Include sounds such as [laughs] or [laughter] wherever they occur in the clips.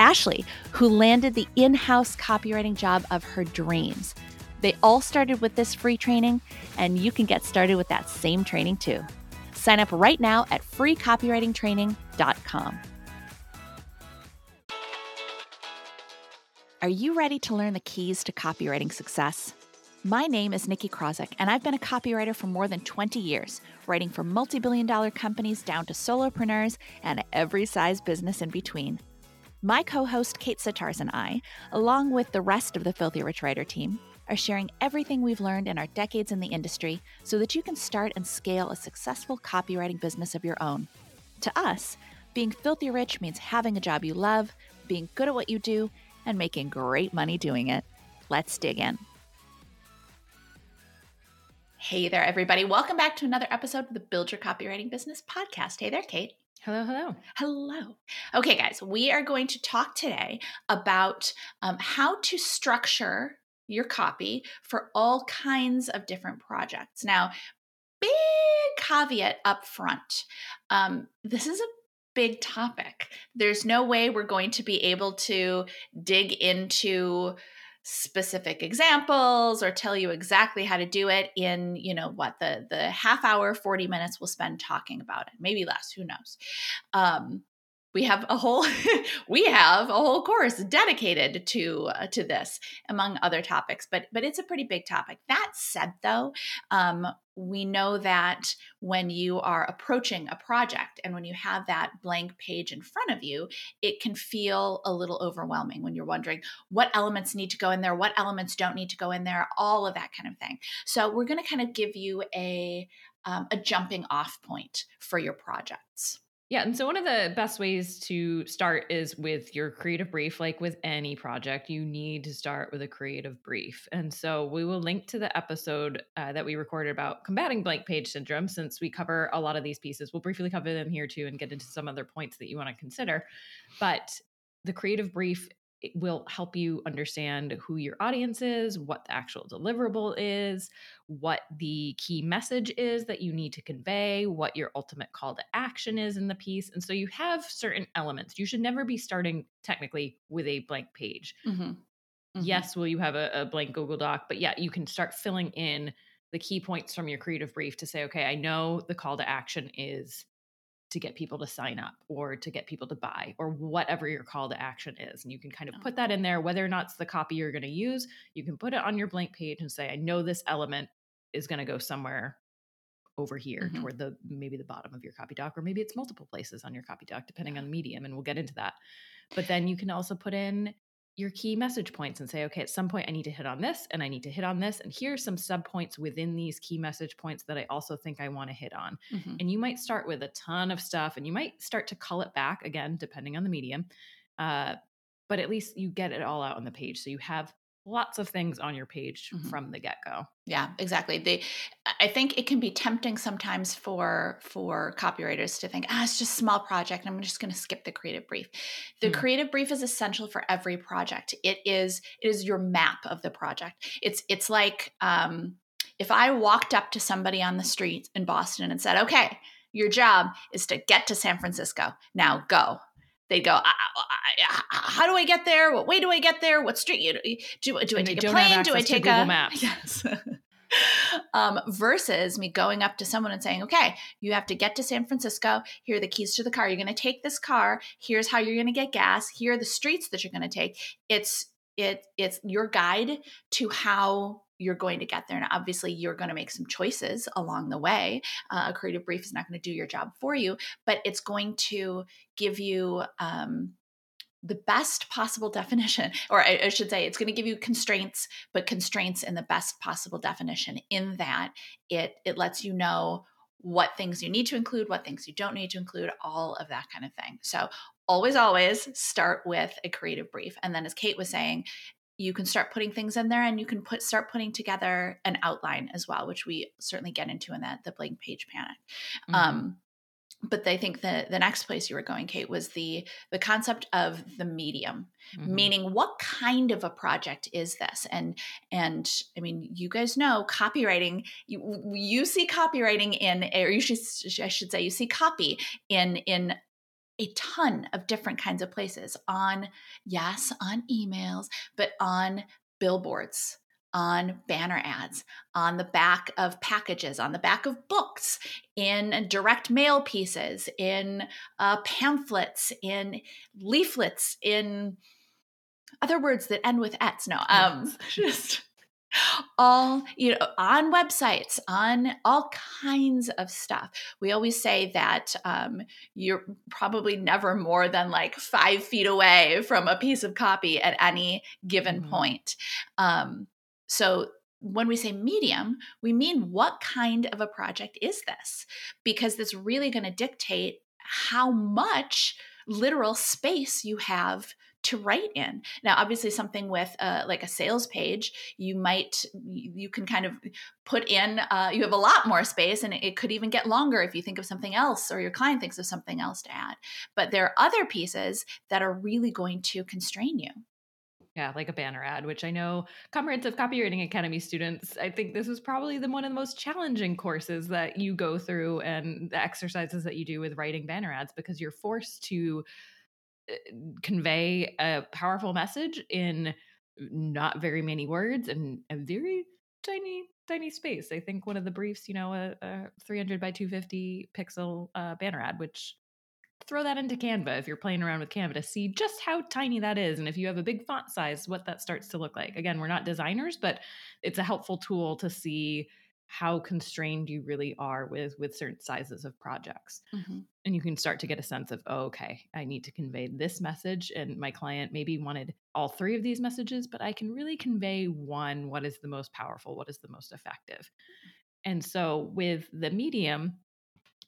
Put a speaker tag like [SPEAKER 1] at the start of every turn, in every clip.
[SPEAKER 1] Ashley, who landed the in house copywriting job of her dreams. They all started with this free training, and you can get started with that same training too. Sign up right now at freecopywritingtraining.com. Are you ready to learn the keys to copywriting success? My name is Nicki Krawczyk, and I've been a copywriter for more than 20 years, writing for multi billion dollar companies down to solopreneurs and every size business in between. My co host Kate Sitarz and I, along with the rest of the Filthy Rich Writer team, are sharing everything we've learned in our decades in the industry so that you can start and scale a successful copywriting business of your own. To us, being filthy rich means having a job you love, being good at what you do, and making great money doing it. Let's dig in. Hey there, everybody. Welcome back to another episode of the Build Your Copywriting Business podcast. Hey there, Kate.
[SPEAKER 2] Hello, hello.
[SPEAKER 1] Hello. Okay, guys, we are going to talk today about um, how to structure your copy for all kinds of different projects. Now, big caveat up front um, this is a big topic. There's no way we're going to be able to dig into specific examples or tell you exactly how to do it in you know what the the half hour 40 minutes we'll spend talking about it maybe less who knows? Um we have a whole [laughs] we have a whole course dedicated to uh, to this among other topics but but it's a pretty big topic. That said though um, we know that when you are approaching a project and when you have that blank page in front of you it can feel a little overwhelming when you're wondering what elements need to go in there what elements don't need to go in there all of that kind of thing. So we're going to kind of give you a um, a jumping off point for your projects
[SPEAKER 2] yeah. And so, one of the best ways to start is with your creative brief. Like with any project, you need to start with a creative brief. And so, we will link to the episode uh, that we recorded about combating blank page syndrome, since we cover a lot of these pieces. We'll briefly cover them here too and get into some other points that you want to consider. But the creative brief it will help you understand who your audience is, what the actual deliverable is, what the key message is that you need to convey, what your ultimate call to action is in the piece. And so you have certain elements. You should never be starting technically with a blank page. Mm-hmm. Mm-hmm. Yes, will you have a, a blank Google Doc, but yeah, you can start filling in the key points from your creative brief to say, okay, I know the call to action is to get people to sign up or to get people to buy or whatever your call to action is. And you can kind of put that in there, whether or not it's the copy you're going to use. You can put it on your blank page and say, I know this element is going to go somewhere over here mm-hmm. toward the maybe the bottom of your copy doc, or maybe it's multiple places on your copy doc, depending on the medium. And we'll get into that. But then you can also put in your key message points and say, okay, at some point I need to hit on this and I need to hit on this. And here's some sub points within these key message points that I also think I want to hit on. Mm-hmm. And you might start with a ton of stuff and you might start to cull it back again, depending on the medium. Uh, but at least you get it all out on the page. So you have lots of things on your page mm-hmm. from the get-go
[SPEAKER 1] yeah exactly they i think it can be tempting sometimes for for copywriters to think ah it's just a small project i'm just going to skip the creative brief the mm-hmm. creative brief is essential for every project it is it is your map of the project it's it's like um if i walked up to somebody on the street in boston and said okay your job is to get to san francisco now go they'd go, I, I, I, "How do I get there? What way do I get there? What street do do, do I take a plane? Do I take
[SPEAKER 2] a [laughs] Maps?
[SPEAKER 1] Yes." [laughs] um, versus me going up to someone and saying, "Okay, you have to get to San Francisco. Here are the keys to the car. You're going to take this car. Here's how you're going to get gas. Here are the streets that you're going to take." It's it it's your guide to how you're going to get there. And obviously, you're going to make some choices along the way. Uh, a creative brief is not going to do your job for you, but it's going to give you um, the best possible [laughs] definition, or I, I should say, it's going to give you constraints, but constraints in the best possible definition. In that, it it lets you know what things you need to include, what things you don't need to include, all of that kind of thing. So always, always start with a creative brief, and then, as Kate was saying, you can start putting things in there and you can put start putting together an outline as well which we certainly get into in that the blank page panic mm-hmm. um, but I think the the next place you were going, Kate, was the the concept of the medium, mm-hmm. meaning what kind of a project is this? And and I mean, you guys know copywriting. You you see copywriting in, or you should I should say, you see copy in in a ton of different kinds of places on yes on emails but on billboards on banner ads on the back of packages on the back of books in direct mail pieces in uh, pamphlets in leaflets in other words that end with ets no um [laughs] just all you know on websites on all kinds of stuff we always say that um, you're probably never more than like five feet away from a piece of copy at any given mm-hmm. point um, so when we say medium, we mean what kind of a project is this? Because that's really going to dictate how much literal space you have to write in. Now, obviously, something with uh, like a sales page, you might you can kind of put in. Uh, you have a lot more space, and it could even get longer if you think of something else or your client thinks of something else to add. But there are other pieces that are really going to constrain you.
[SPEAKER 2] Yeah, like a banner ad, which I know Comprehensive Copywriting Academy students, I think this was probably the one of the most challenging courses that you go through and the exercises that you do with writing banner ads because you're forced to convey a powerful message in not very many words and a very tiny tiny space. I think one of the briefs, you know, a, a 300 by 250 pixel uh, banner ad, which throw that into Canva if you're playing around with Canva to see just how tiny that is. And if you have a big font size, what that starts to look like. Again, we're not designers, but it's a helpful tool to see how constrained you really are with with certain sizes of projects mm-hmm. and you can start to get a sense of oh, okay i need to convey this message and my client maybe wanted all three of these messages but i can really convey one what is the most powerful what is the most effective and so with the medium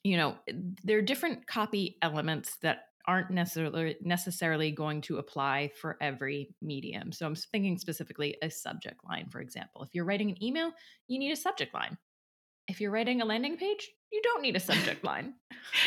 [SPEAKER 2] you know there are different copy elements that aren't necessarily necessarily going to apply for every medium. So I'm thinking specifically a subject line, for example. If you're writing an email, you need a subject line. If you're writing a landing page, you don't need a subject line.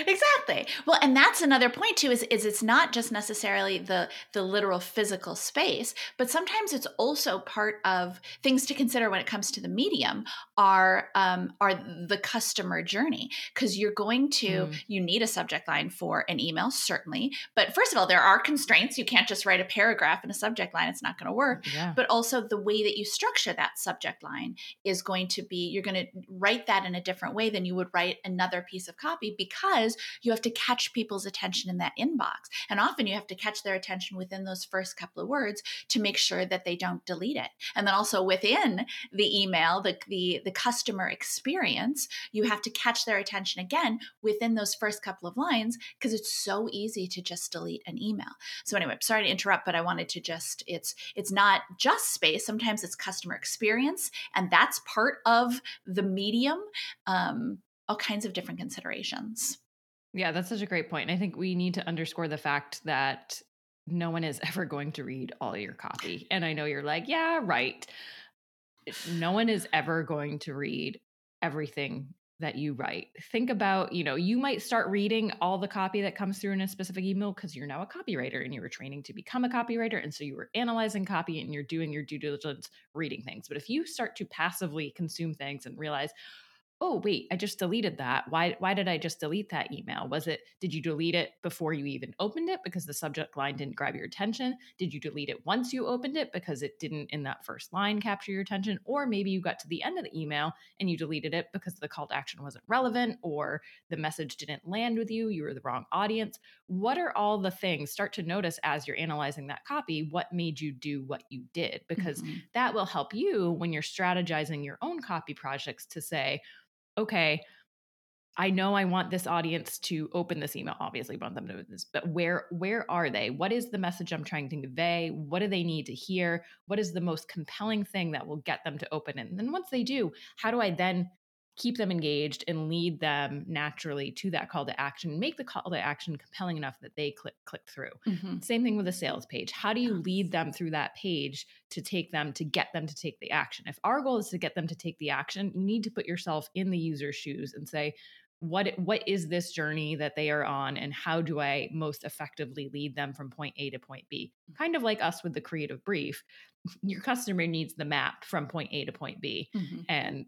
[SPEAKER 1] Exactly. Well and that's another point too is, is it's not just necessarily the the literal physical space but sometimes it's also part of things to consider when it comes to the medium are um, are the customer journey. Because you're going to mm. you need a subject line for an email certainly. But first of all there are constraints. You can't just write a paragraph in a subject line. It's not going to work. Yeah. but also the way that you structure that subject line is going to be you're going to write that in a different way than you would write another piece of copy because you have to catch people's attention in that inbox. And often you have to catch their attention within those first couple of words to make sure that they don't delete it. And then also within the email, the the, the customer experience, you have to catch their attention again within those first couple of lines because it's so easy to just delete an email. So anyway, sorry to interrupt, but I wanted to just it's it's not just space. Sometimes it's customer experience, and that's part of the medium. Um, all kinds of different considerations.
[SPEAKER 2] Yeah, that's such a great point. And I think we need to underscore the fact that no one is [laughs] ever going to read all your copy. And I know you're like, yeah, right. No one is ever going to read everything that you write. Think about, you know, you might start reading all the copy that comes through in a specific email because you're now a copywriter and you were training to become a copywriter. And so you were analyzing copy and you're doing your due diligence reading things. But if you start to passively consume things and realize, oh wait i just deleted that. Why why did i just delete that email? Was it did you delete it before you even opened it because the subject line didn't grab your attention? Did you delete it once you opened it because it didn't in that first line capture your attention? Or maybe you got to the end of the email and you deleted it because the call to action wasn't relevant or the message didn't land with you you were the wrong audience? What are all the things start to notice as you're analyzing that copy what made you do what you did? Because mm-hmm. that will help you when you're strategizing your own copy projects to say okay, I know I want this audience to open this email. Obviously, want them to this, but where where are they? What is the message I'm trying to convey? What do they need to hear? What is the most compelling thing that will get them to open it? And then once they do, how do I then keep them engaged and lead them naturally to that call to action make the call to action compelling enough that they click click through. Mm-hmm. same thing with a sales page. How do you lead them through that page to take them to get them to take the action? If our goal is to get them to take the action you need to put yourself in the user's shoes and say what what is this journey that they are on and how do i most effectively lead them from point a to point b mm. kind of like us with the creative brief [laughs] your customer needs the map from point a to point b mm-hmm. and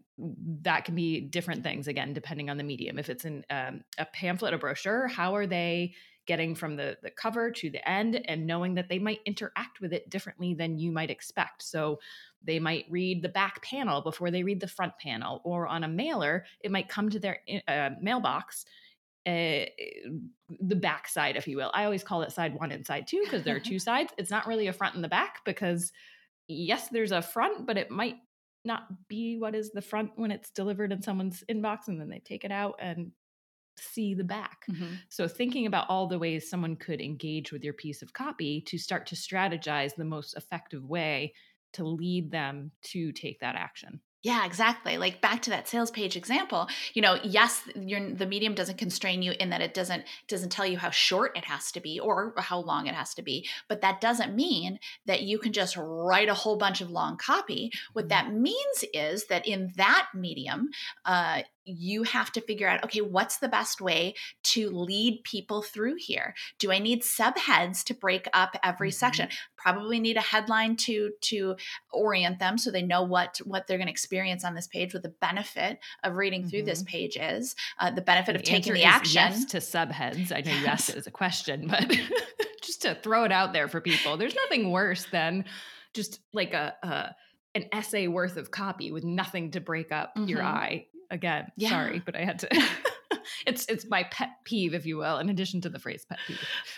[SPEAKER 2] that can be different things again depending on the medium if it's in um, a pamphlet a brochure how are they getting from the, the cover to the end and knowing that they might interact with it differently than you might expect so they might read the back panel before they read the front panel, or on a mailer, it might come to their uh, mailbox. Uh, the back side, if you will. I always call it side one and side two because there are [laughs] two sides. It's not really a front and the back because, yes, there's a front, but it might not be what is the front when it's delivered in someone's inbox and then they take it out and see the back. Mm-hmm. So, thinking about all the ways someone could engage with your piece of copy to start to strategize the most effective way to lead them to take that action.
[SPEAKER 1] Yeah, exactly. Like back to that sales page example, you know, yes, the medium doesn't constrain you in that it doesn't doesn't tell you how short it has to be or how long it has to be, but that doesn't mean that you can just write a whole bunch of long copy. What mm-hmm. that means is that in that medium, uh, you have to figure out okay what's the best way to lead people through here do i need subheads to break up every mm-hmm. section probably need a headline to to orient them so they know what what they're going to experience on this page what the benefit of reading mm-hmm. through this mm-hmm. page is uh, the benefit the of taking the action
[SPEAKER 2] yes to subheads i know you asked it as a question but [laughs] just to throw it out there for people there's nothing worse than just like a, a an essay worth of copy with nothing to break up mm-hmm. your eye again. Yeah. Sorry, but I had to. [laughs] [laughs] it's it's my pet peeve, if you will, in addition to the phrase pet peeve. [laughs]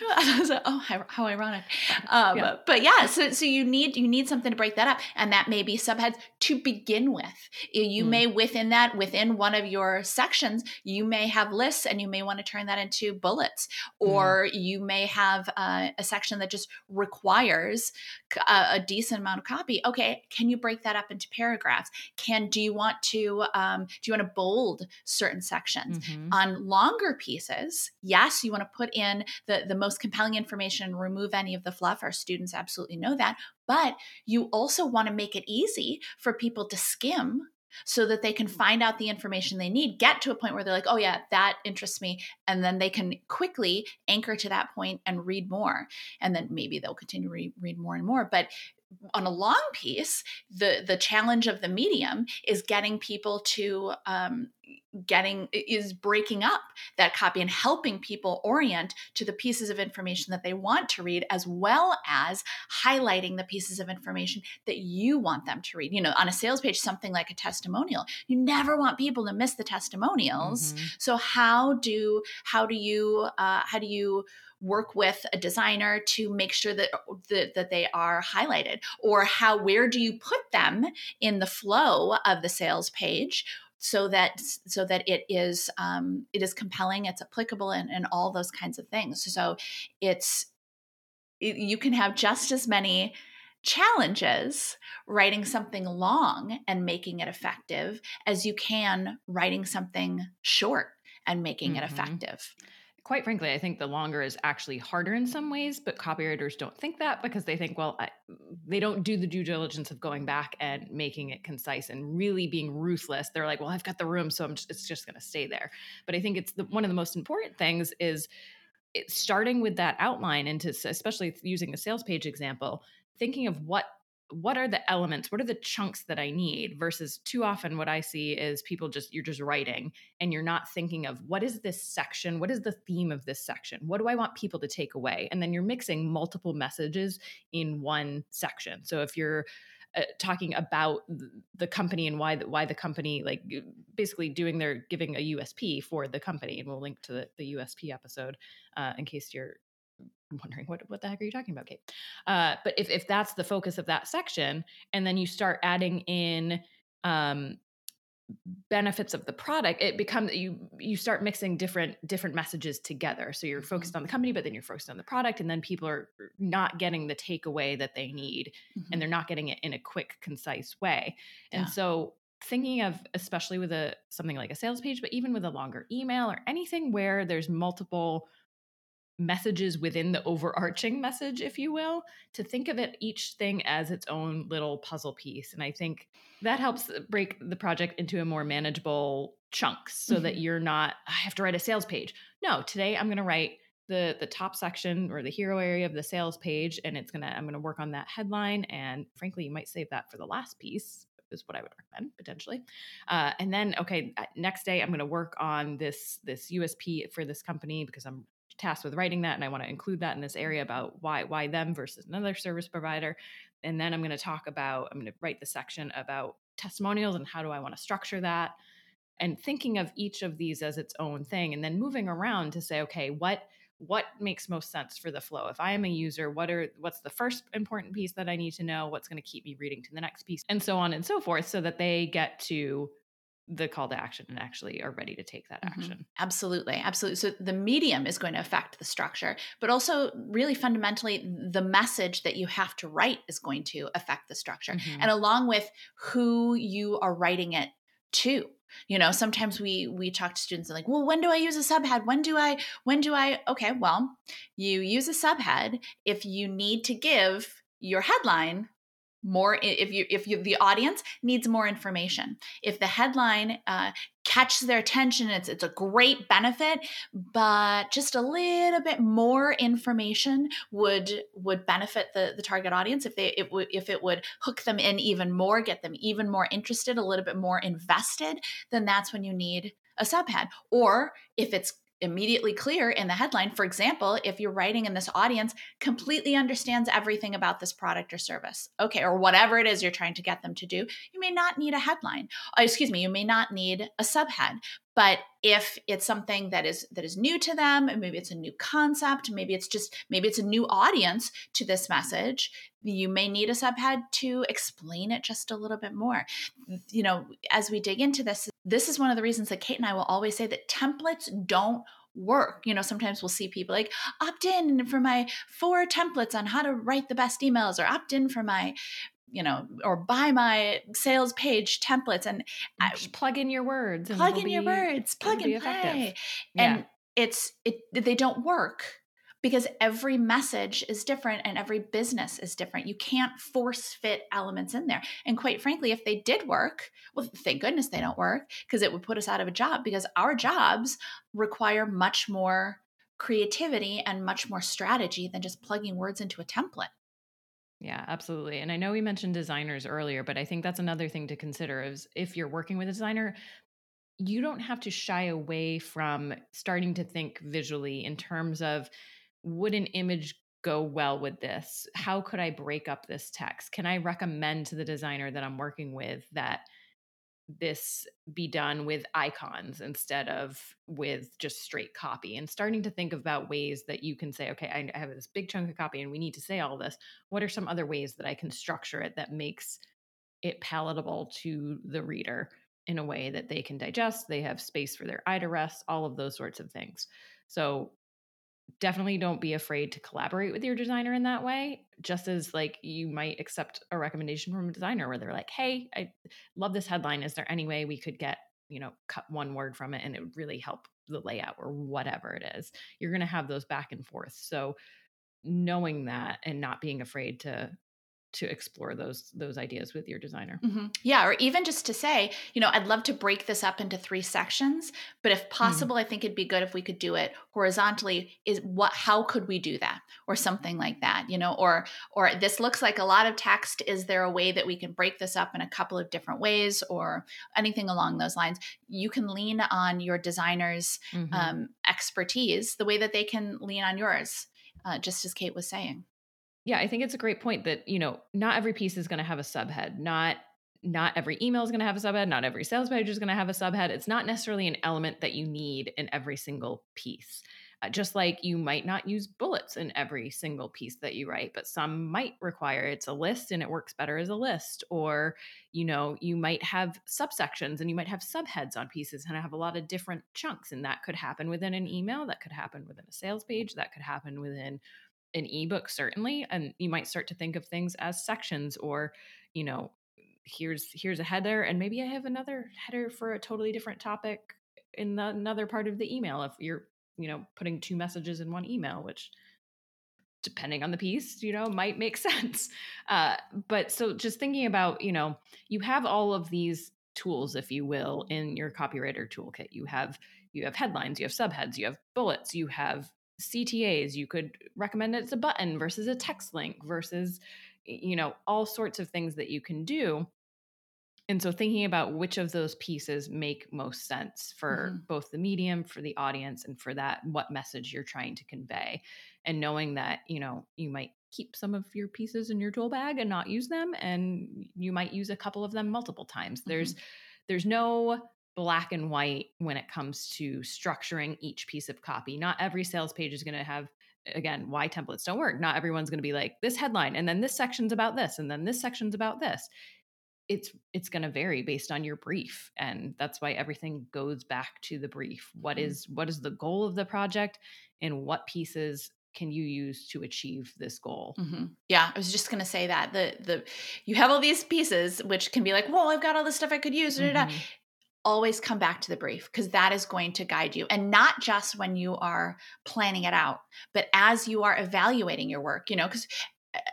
[SPEAKER 1] oh, how, how ironic. Um, yeah. But yeah, so so you need you need something to break that up, and that may be subheads to begin with. You mm. may within that within one of your sections, you may have lists, and you may want to turn that into bullets, mm. or mm. you may have uh, a section that just requires a, a, decent amount of copy. Okay, can you break that up into paragraphs? Can do you want to um, do you want to bold certain sections? Mm-hmm on longer pieces, yes, you want to put in the, the most compelling information, and remove any of the fluff. Our students absolutely know that. But you also want to make it easy for people to skim so that they can mm-hmm. find out the information they need, get to a point where they're like, oh, yeah, that interests me. And then they can quickly anchor to that point and read more. And then maybe they'll continue to read, read more and more. But on a long piece, the the challenge of the medium is getting people to um, getting is breaking up that copy and helping people orient to the pieces of information that they want to read, as well as highlighting the pieces of information that you want them to read. You know, on a sales page, something like a testimonial, you never want people to miss the testimonials. Mm-hmm. So how do how do you uh, how do you work with a designer to make sure that, that that they are highlighted? Or how where do you put them in the flow of the sales page so that so that it is um, it is compelling it's applicable and, and all those kinds of things? So it's it, you can have just as many challenges writing something long and making it effective as you can writing something short and making mm-hmm. it effective
[SPEAKER 2] quite frankly, I think the longer is actually harder in some ways, but copywriters don't think that because they think, well, I, they don't do the due diligence of going back and making it concise and really being ruthless. They're like, well, I've got the room, so just, it's just going to stay there. But I think it's the, one of the most important things is starting with that outline and to especially using the sales page example, thinking of what what are the elements what are the chunks that i need versus too often what i see is people just you're just writing and you're not thinking of what is this section what is the theme of this section? What do i want people to take away? And then you're mixing multiple messages in one section. So if you're uh, talking about the company and why the, why the company like basically doing their giving a USP for the company and we'll link to the, the USP episode uh, in case you're wondering what what the heck are you talking about, Kate? Uh, but if if that's the focus of that section, and then you start adding in um, benefits of the product, it becomes you you start mixing different different messages together. So you're mm-hmm. focused on the company, but then you're focused on the product, and then people are not getting the takeaway that they need, mm-hmm. and they're not getting it in a quick, concise way. Yeah. And so thinking of especially with a something like a sales page but even with a longer email or anything where there's multiple messages within the overarching message, if you will, to think of it each thing as its own little puzzle piece. And I think that helps break the project into a more manageable chunks so mm-hmm. that you're not, I have to write a sales page. No, today I'm going to write the the top section or the hero area of the sales page and it's gonna i'm gonna work on that headline and frankly you might save that for the last piece is what I would recommend potentially. Uh, and then, okay, next day I'm going to work on this this USP for this company because I'm tasked with writing that and I want to include that in this area about why why them versus another service provider. And then I'm going to talk about I'm going to write the section about testimonials and how do I want to structure that and thinking of each of these as its own thing and then moving around to say okay, what what makes most sense for the flow? If i am a user what are what's the first important piece that i need to know? What's going to keep me reading to the next piece? and so on and so forth so that they get to the call to action and actually are ready to take that mm-hmm. action.
[SPEAKER 1] Absolutely. Absolutely. So the medium is going to affect the structure, but also really fundamentally the message that you have to write is going to affect the structure. Mm-hmm. And along with who you are writing it to. You know, sometimes we we talk to students and like, well, when do I use a subhead? When do I when do I okay, well, you use a subhead if you need to give your headline more if you if you the audience needs more information. If the headline uh, catches their attention it's it's a great benefit but just a little bit more information would would benefit the the target audience. If they it would if it would hook them in even more get them even more interested a little bit more invested then that's when you need a subhead. Or if it's immediately clear in the headline. For example, if you're writing in this audience completely understands everything about this product or service, okay, or whatever it is you're trying to get them to do, you may not need a headline. Oh, excuse me, you may not need a subhead. But if it's something that is that is new to them, maybe it's a new concept, maybe it's just maybe it's a new audience to this message, you may need a subhead to explain it just a little bit more. You know, as we dig into this, this is one of the reasons that Kate and I will always say that templates don't work. You know, sometimes we'll see people like opt in for my four templates on how to write the best emails or opt in for my you know, or buy my sales page templates and uh,
[SPEAKER 2] Just plug in your words.
[SPEAKER 1] Plug in be, your words. Plug and play. Yeah. And it's it they don't work because every message is different and every business is different. You can't force fit elements in there. And quite frankly, if they did work, well, thank goodness they don't work because it would put us out of a job because our jobs require much more creativity and much more strategy than just plugging words into a template.
[SPEAKER 2] Yeah, absolutely. And I know we mentioned designers earlier, but I think that's another thing to consider is if you're working with a designer, you don't have to shy away from starting to think visually in terms of would an image go well with this? How could I break up this text? Can I recommend to the designer that I'm working with that this be done with icons instead of with just straight copy and starting to think about ways that you can say okay i have this big chunk of copy and we need to say all this. What are some other ways that i can structure it that makes it palatable to the reader in a way that they can digest they have space for their eye to rest all of those sorts of things. So definitely don't be afraid to collaborate with your designer in that way just as like you might accept a recommendation from a designer where they're like hey i love this headline. Is there any way we could get you know cut one word from it and it would really help the layout or whatever it is? You're going to have those back and forth. So knowing that and not being afraid to to explore those those ideas with your designer.
[SPEAKER 1] Mm-hmm. Yeah, or even just to say, you know, I'd love to break this up into three sections, but if mm. possible, mm. I think it'd be good if we could do it horizontally. Is what? How could we do that, or something like that? You know, or or this looks like a lot of text. Is there a way that we can break this up in a couple of different ways, or anything along those lines? You can lean on your designer's mm-hmm. um, expertise the way that they can lean on yours. Uh, just as Kate was saying.
[SPEAKER 2] Yeah, I think it's a great point that, you know, not every piece is going to have a subhead. Not not every email is going to have a subhead, not every sales page is going to have a subhead. It's not necessarily an element that you need in every single piece. Uh, just like you might not use bullets in every single piece that you write, but some might require it's a list and it works better as a list. Or, you know, you might have subsections and you might have subheads on pieces and have a lot of different chunks. And that could happen within an email, that could happen within a sales page, that could happen within an ebook certainly and you might start to think of things as sections or you know here's here's a header and maybe i have another header for a totally different topic in the, another part of the email if you're you know putting two messages in one email which depending on the piece you know might make [laughs] sense. Uh, but so just thinking about you know you have all of these tools if you will in your copywriter toolkit. You have you have headlines you have subheads you have bullets you have CTAs. You could recommend it's a button versus a text link versus, you know, all sorts of things that you can do. And so thinking about which of those pieces make most sense for mm-hmm. both the medium, for the audience, and for that, what message you're trying to convey. And knowing that, you know, you might keep some of your pieces in your tool bag and not use them. And you might use a couple of them multiple times. Mm-hmm. There's there's no black and white when it comes to structuring each piece of copy. Not every sales page is going to have again why templates don't work. Not everyone's going to be like this headline and then this section's about this and then this section's about this. It's it's going to vary based on your brief and that's why everything goes back to the brief. What mm-hmm. is what is the goal of the project and what pieces can you use to achieve this goal
[SPEAKER 1] mm-hmm. yeah i was just going to say that the the you have all these pieces which can be like well i've got all this stuff i could use mm-hmm always come back to the brief because that is going to guide you. And not just when you are planning it out but as you are evaluating your work you know because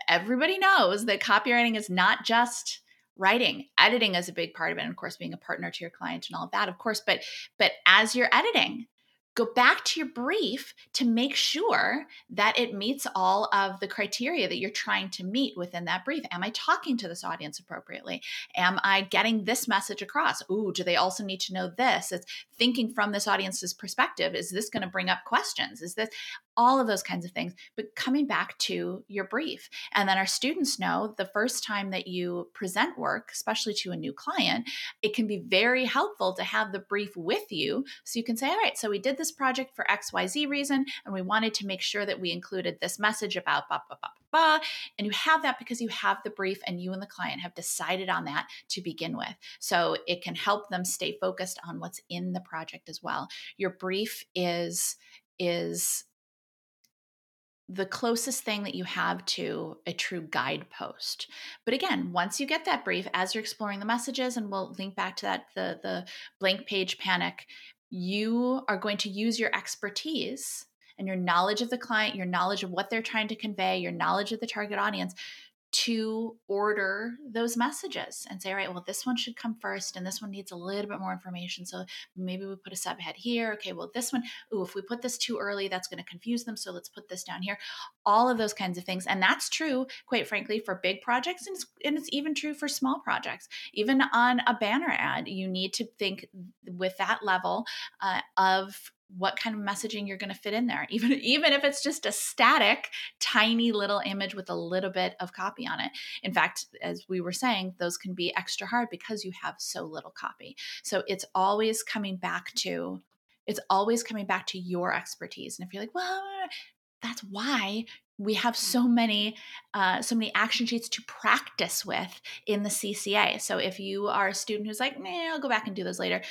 [SPEAKER 1] everybody knows that copywriting is not just writing. Editing is a big part of it and of course being a partner to your client and all of that of course but but as you're editing go back to your brief to make sure that it meets all of the criteria that you're trying to meet within that brief. Am I talking to this audience appropriately? Am I getting this message across? Ooh, do they also need to know this? It's thinking from this audience's perspective. Is this going to bring up questions? Is this all of those kinds of things, but coming back to your brief. And then our students know the first time that you present work, especially to a new client, it can be very helpful to have the brief with you so you can say, all right, so we did this project for XYZ reason, and we wanted to make sure that we included this message about blah, blah, blah, blah. And you have that because you have the brief and you and the client have decided on that to begin with. So it can help them stay focused on what's in the project as well. Your brief is is the closest thing that you have to a true guidepost. But again, once you get that brief, as you're exploring the messages, and we'll link back to that the the blank page panic, you are going to use your expertise and your knowledge of the client, your knowledge of what they're trying to convey, your knowledge of the target audience to order those messages and say, all right, well, this one should come first, and this one needs a little bit more information. So maybe we put a subhead here. Okay, well, this one, ooh, if we put this too early, that's going to confuse them. So let's put this down here. All of those kinds of things. And that's true, quite frankly, for big projects, and it's, and it's even true for small projects. Even on a banner ad, you need to think with that level uh, of what kind of messaging you're going to fit in there even even if it's just a static tiny little image with a little bit of copy on it. In fact as we were saying those can be extra hard because you have so little copy. So it's always coming back to it's always coming back to your expertise. And if you're like well that's why we have so many uh, so many action sheets to practice with in the cca so if you are a student who's like nah i'll go back and do those later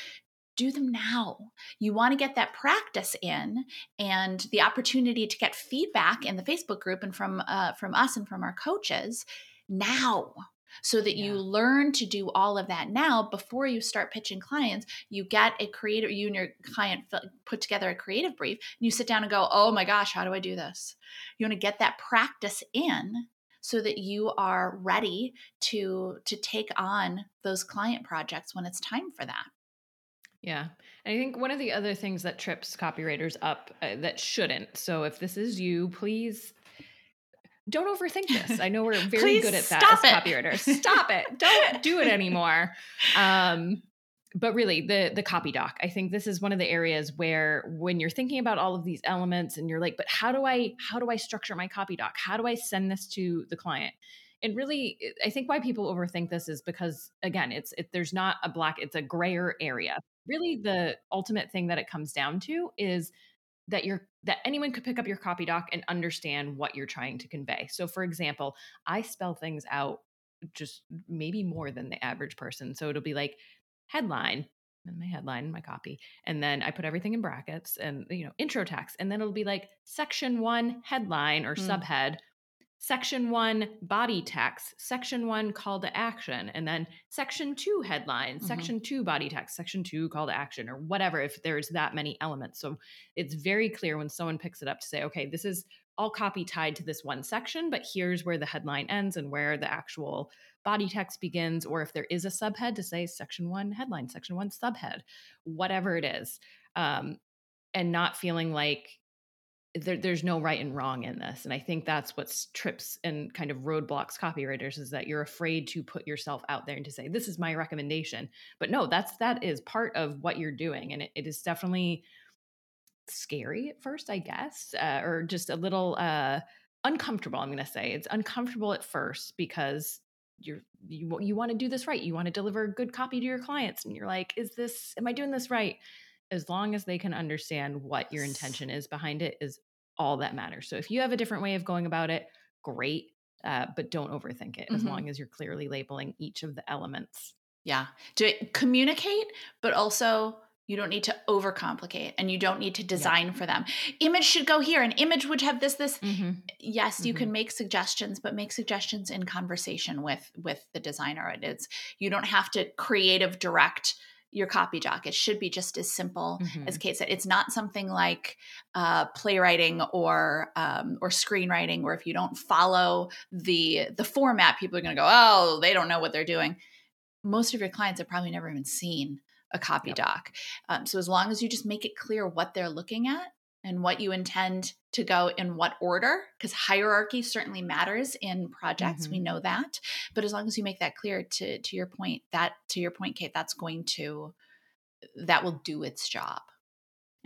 [SPEAKER 1] do them now. You want to get that practice in and the opportunity to get feedback in the Facebook group and from uh, from us and from our coaches now so that yeah. you learn to do all of that now before you start pitching clients you get a creative you and your client put together a creative brief and you sit down and go oh my gosh how do i do this you want to get that practice in so that you are ready to to take on those client projects when it's time for that.
[SPEAKER 2] Yeah. And I think one of the other things that trips copywriters up uh, that shouldn't. So if this is you, please don't overthink this. I know we're [laughs] very good at that as it. copywriters. [laughs] Stop it. Don't do it anymore. Um, but really the the copy doc i think this is one of the areas where when you're thinking about all of these elements and you're like but how do i how do i structure my copy doc how do i send this to the client and really i think why people overthink this is because again it's it, there's not a black it's a grayer area really the ultimate thing that it comes down to is that you're that anyone could pick up your copy doc and understand what you're trying to convey so for example i spell things out just maybe more than the average person so it'll be like headline and my headline, my copy. And then I put everything in brackets and, you know, intro text. And then it'll be like section one headline or mm. subhead, section one body text, section one call to action, and then section two headline, mm-hmm. section two body text, section two call to action, or whatever, if there's that many elements. So it's very clear when someone picks it up to say, okay, this is all copy tied to this one section, but here's where the headline ends and where the actual body text begins, or if there is a subhead to say section one headline, section one subhead, whatever it is. Um, and not feeling like there, there's no right and wrong in this. And I think that's what trips and kind of roadblocks copywriters is that you're afraid to put yourself out there and to say, this is my recommendation. But no, that's that is part of what you're doing. And it, it is definitely scary at first, I guess, uh, or just a little uh, uncomfortable. I'm going to say it's uncomfortable at first because you're you you want to do this right. You want to deliver good copy to your clients, and you're like, is this? Am I doing this right? As long as they can understand what your intention is behind it, is all that matters. So if you have a different way of going about it, great. Uh, but don't overthink it mm-hmm. as long as you're clearly labeling each of the elements.
[SPEAKER 1] Yeah. To communicate, but also you don't need to overcomplicate and you don't need to design yeah. for them. Image should go here and image would have this this. Mm-hmm. Yes, you mm-hmm. can make suggestions, but make suggestions in conversation with with the designer. It is you don't have to creative direct your copy doc. It should be just as simple mm-hmm. as Kate said. It's not something like uh, playwriting or um, or screenwriting, where if you don't follow the the format, people are going to go, "Oh, they don't know what they're doing." Most of your clients have probably never even seen a copy yep. doc. Um, so as long as you just make it clear what they're looking at and what you intend to go in what order, because hierarchy certainly matters in projects. Mm-hmm. We know that. But as long as you make that clear to to your point, that to your point, Kate, that's going to that will do its job.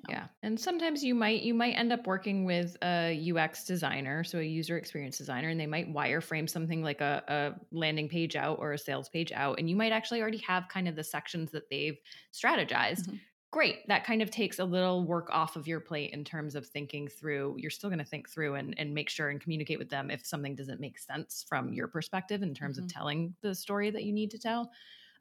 [SPEAKER 2] Yeah. And sometimes you might you might end up working with a UX designer, so a user experience designer, and they might wireframe something like a, a landing page out or a sales page out. And you might actually already have kind of the sections that they've strategized. Mm-hmm. Great. That kind of takes a little work off of your plate in terms of thinking through. You're still going to think through and, and make sure and communicate with them if something doesn't make sense from your perspective in terms mm-hmm. of telling the story that you need to tell.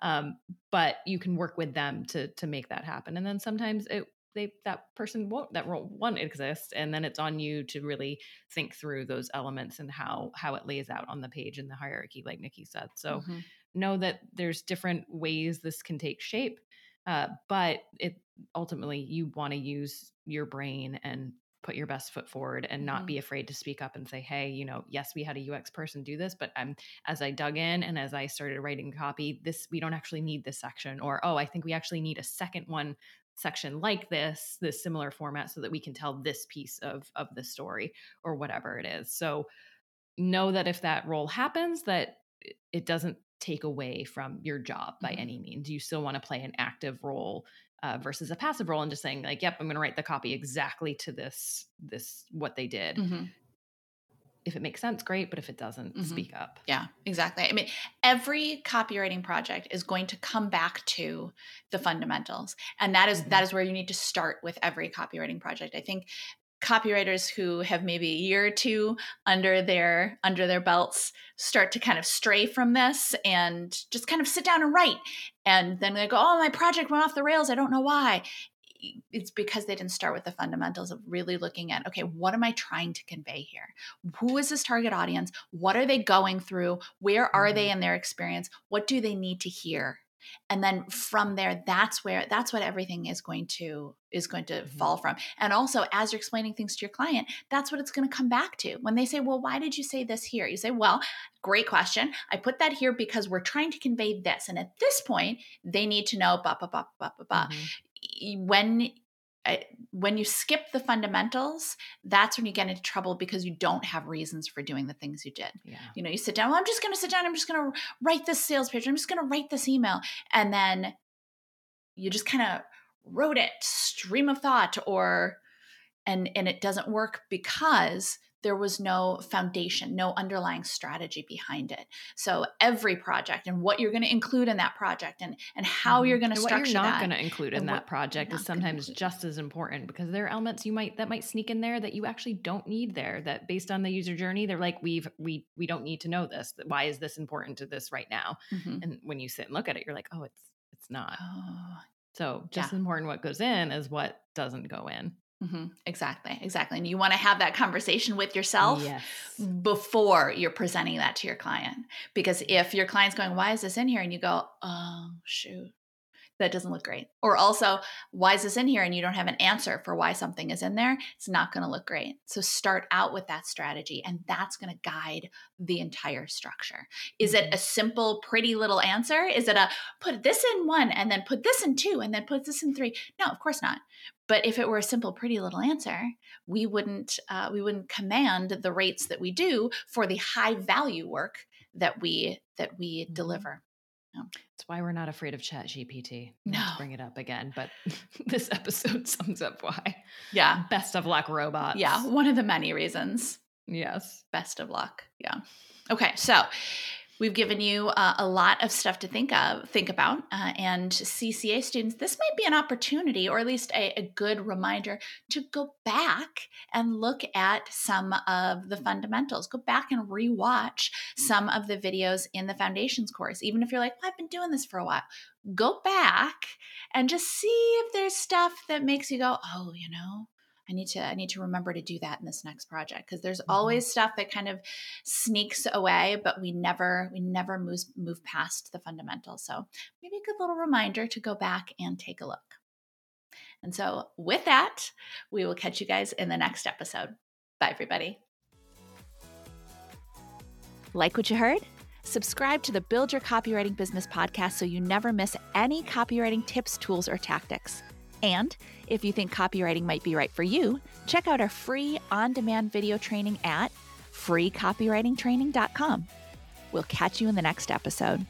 [SPEAKER 2] Um, but you can work with them to to make that happen. And then sometimes it they that person won't that role won't exist and then it's on you to really think through those elements and how how it lays out on the page in the hierarchy like nicki said so mm-hmm. know that there's different ways this can take shape uh, but it ultimately you want to use your brain and put your best foot forward and not mm-hmm. be afraid to speak up and say hey you know yes we had a ux person do this but i'm as i dug in and as i started writing copy this we don't actually need this section or oh i think we actually need a second one section like this this similar format so that we can tell this piece of of the story or whatever it is so know that if that role happens that it doesn't take away from your job by mm-hmm. any means you still want to play an active role uh, versus a passive role and just saying like yep i'm going to write the copy exactly to this this what they did mm-hmm if it makes sense, great. But if it doesn't, mm-hmm. speak up.
[SPEAKER 1] Yeah, exactly. I mean, every copywriting project is going to come back to the fundamentals, and that is, mm-hmm. that is where you need to start with every copywriting project. I think copywriters who have maybe a year or two under their under their belts start to kind of stray from this and just kind of sit down and write. And then they go oh my project went off the rails. I don't know why. It's because they didn't start with the fundamentals of really looking at okay what am i trying to convey here? Who is this target audience? What are they going through? Where are mm-hmm. they in their experience? What do they need to hear and then from there that's where that's what everything is going to is going to mm-hmm. fall from. And also as you're explaining things to your client that's what it's going to come back to. When they say well why did you say this here? You say well great question. I put that here because we're trying to convey this. And at this point they need to know blah blah blah blah blah blah mm-hmm. when when you skip the fundamentals, that's when you get into trouble because you don't have reasons for doing the things you did. Yeah. You know, you sit down, well, I'm just going to sit down, I'm just going to write this sales page, I'm just going to write this email. And then you just kind of wrote it, stream of thought, or, and, and it doesn't work because there was no foundation, no underlying strategy behind it. So every project and what you're going to include in that project and and how mm-hmm. you're going to structure
[SPEAKER 2] what
[SPEAKER 1] you're
[SPEAKER 2] not going to include in that project is sometimes just as important because there are elements you might that might sneak in there that you actually don't need there that based on the user journey they're like we've we we don't need to know this. Why is this important to this right now? Mm-hmm. And when you sit and look at it you're like, "Oh, it's it's not." Oh. So just yeah. as important what goes in as what doesn't go in.
[SPEAKER 1] Mm-hmm. Exactly, exactly. And you want to have that conversation with yourself yes. before you're presenting that to your client. Because if your client's going, Why is this in here? And you go, Oh, shoot, that doesn't look great. Or also, why is this in here and you don't have an answer for why something is in there? It's not going to look great. So start out with that strategy and that's going to guide the entire structure. Is mm-hmm. it a simple, pretty little answer? Is it a put this in one and then put this in two and then put this in three? No, of course not. But if it were a simple, pretty little answer, we wouldn't uh, we wouldn't command the rates that we do for the high value work that we that we mm-hmm. deliver.
[SPEAKER 2] That's why we're not afraid of Chat GPT. No. to bring it up again, but [laughs] this episode [laughs] sums up why.
[SPEAKER 1] Yeah.
[SPEAKER 2] Best of luck, robots.
[SPEAKER 1] Yeah. One of the many reasons.
[SPEAKER 2] Yes.
[SPEAKER 1] Best of luck. Yeah. Okay. So We've given you uh, a lot of stuff to think of, think about, uh, and CCA students, this might be an opportunity, or at least a, a good reminder, to go back and look at some of the fundamentals. Go back and rewatch some of the videos in the foundations course, even if you're like, well, I've been doing this for a while. Go back and just see if there's stuff that makes you go, oh, you know, I need to I need to remember to do that in this next project because there's mm-hmm. always stuff that kind of sneaks away, but we never we never move move past the fundamentals. So maybe a good little reminder to go back and take a look. And so with that, we will catch you guys in the next episode. Bye everybody.
[SPEAKER 3] Like what you heard? Subscribe to the Build Your Copywriting Business podcast so you never miss any copywriting tips, tools, or tactics. And if you think copywriting might be right for you, check out our free on demand video training at freecopywritingtraining.com. We'll catch you in the next episode.